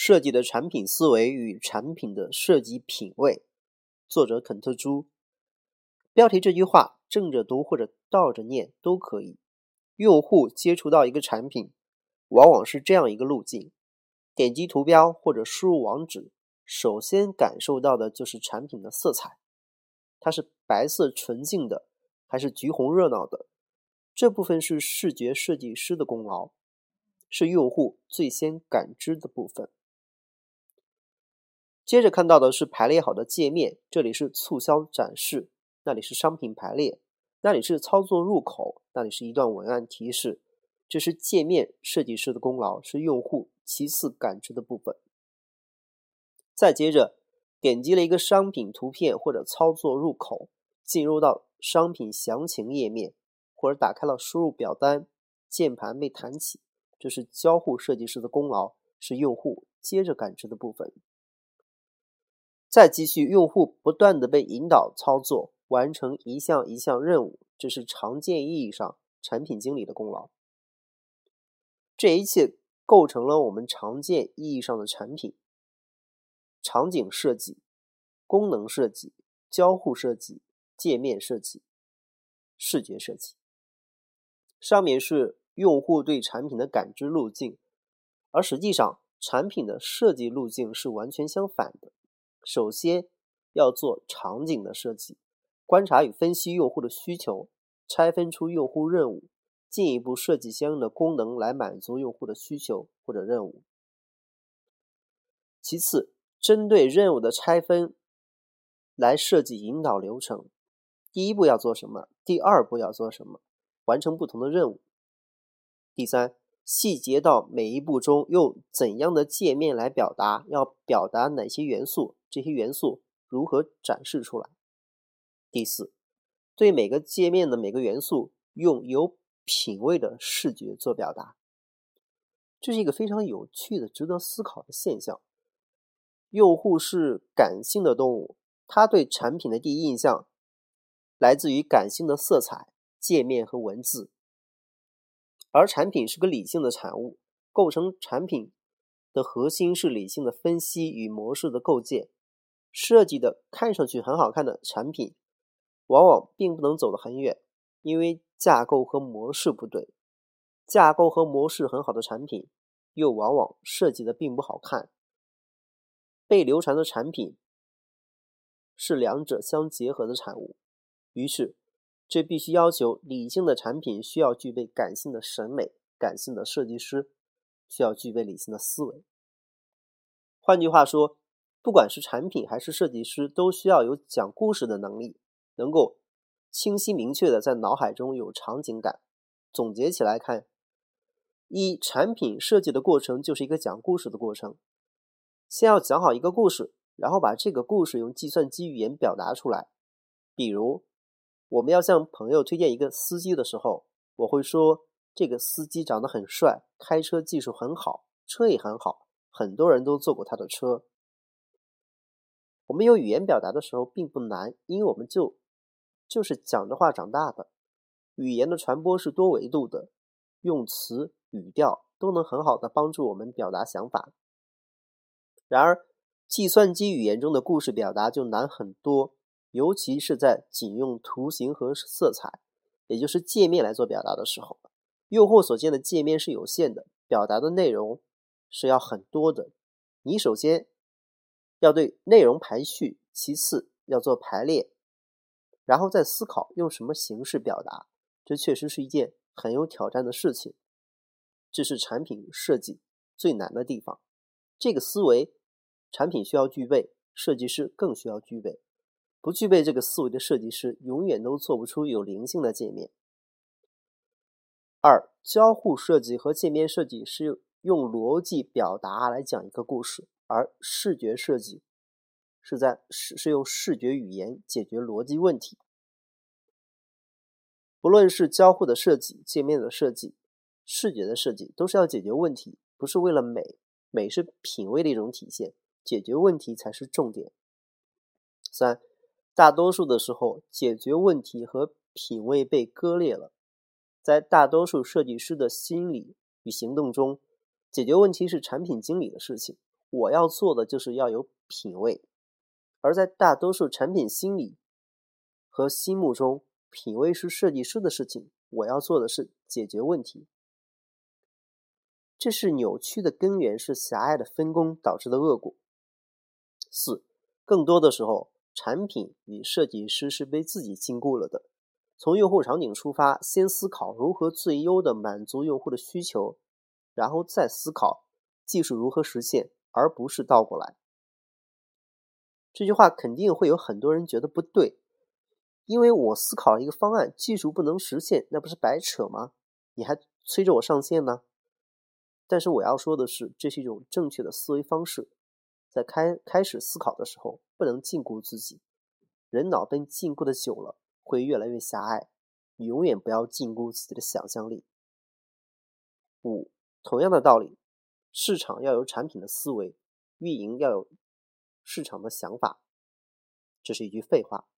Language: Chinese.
设计的产品思维与产品的设计品味，作者肯特·朱。标题这句话正着读或者倒着念都可以。用户接触到一个产品，往往是这样一个路径：点击图标或者输入网址，首先感受到的就是产品的色彩，它是白色纯净的，还是橘红热闹的？这部分是视觉设计师的功劳，是用户最先感知的部分。接着看到的是排列好的界面，这里是促销展示，那里是商品排列，那里是操作入口，那里是一段文案提示。这是界面设计师的功劳，是用户其次感知的部分。再接着点击了一个商品图片或者操作入口，进入到商品详情页面，或者打开了输入表单，键盘被弹起，这是交互设计师的功劳，是用户接着感知的部分。再继续，用户不断的被引导操作，完成一项一项任务，这是常见意义上产品经理的功劳。这一切构成了我们常见意义上的产品：场景设计、功能设计、交互设计、界面设计、视觉设计。上面是用户对产品的感知路径，而实际上产品的设计路径是完全相反的。首先要做场景的设计，观察与分析用户的需求，拆分出用户任务，进一步设计相应的功能来满足用户的需求或者任务。其次，针对任务的拆分来设计引导流程，第一步要做什么？第二步要做什么？完成不同的任务。第三。细节到每一步中用怎样的界面来表达？要表达哪些元素？这些元素如何展示出来？第四，对每个界面的每个元素用有品位的视觉做表达。这是一个非常有趣的、值得思考的现象。用户是感性的动物，他对产品的第一印象来自于感性的色彩、界面和文字。而产品是个理性的产物，构成产品的核心是理性的分析与模式的构建。设计的看上去很好看的产品，往往并不能走得很远，因为架构和模式不对。架构和模式很好的产品，又往往设计的并不好看。被流传的产品是两者相结合的产物，于是。这必须要求理性的产品需要具备感性的审美，感性的设计师需要具备理性的思维。换句话说，不管是产品还是设计师，都需要有讲故事的能力，能够清晰明确的在脑海中有场景感。总结起来看，一产品设计的过程就是一个讲故事的过程，先要讲好一个故事，然后把这个故事用计算机语言表达出来，比如。我们要向朋友推荐一个司机的时候，我会说这个司机长得很帅，开车技术很好，车也很好，很多人都坐过他的车。我们用语言表达的时候并不难，因为我们就就是讲着话长大的。语言的传播是多维度的，用词、语调都能很好的帮助我们表达想法。然而，计算机语言中的故事表达就难很多。尤其是在仅用图形和色彩，也就是界面来做表达的时候，用户所见的界面是有限的，表达的内容是要很多的。你首先要对内容排序，其次要做排列，然后再思考用什么形式表达。这确实是一件很有挑战的事情，这是产品设计最难的地方。这个思维，产品需要具备，设计师更需要具备。不具备这个思维的设计师，永远都做不出有灵性的界面。二、交互设计和界面设计是用逻辑表达来讲一个故事，而视觉设计是在是是用视觉语言解决逻辑问题。不论是交互的设计、界面的设计、视觉的设计，都是要解决问题，不是为了美。美是品味的一种体现，解决问题才是重点。三。大多数的时候，解决问题和品味被割裂了。在大多数设计师的心理与行动中，解决问题是产品经理的事情，我要做的就是要有品味，而在大多数产品心理和心目中，品味是设计师的事情，我要做的是解决问题。这是扭曲的根源，是狭隘的分工导致的恶果。四，更多的时候，产品与设计师是被自己禁锢了的。从用户场景出发，先思考如何最优的满足用户的需求，然后再思考技术如何实现，而不是倒过来。这句话肯定会有很多人觉得不对，因为我思考了一个方案，技术不能实现，那不是白扯吗？你还催着我上线呢？但是我要说的是，这是一种正确的思维方式。在开开始思考的时候，不能禁锢自己。人脑被禁锢的久了，会越来越狭隘。永远不要禁锢自己的想象力。五，同样的道理，市场要有产品的思维，运营要有市场的想法。这是一句废话。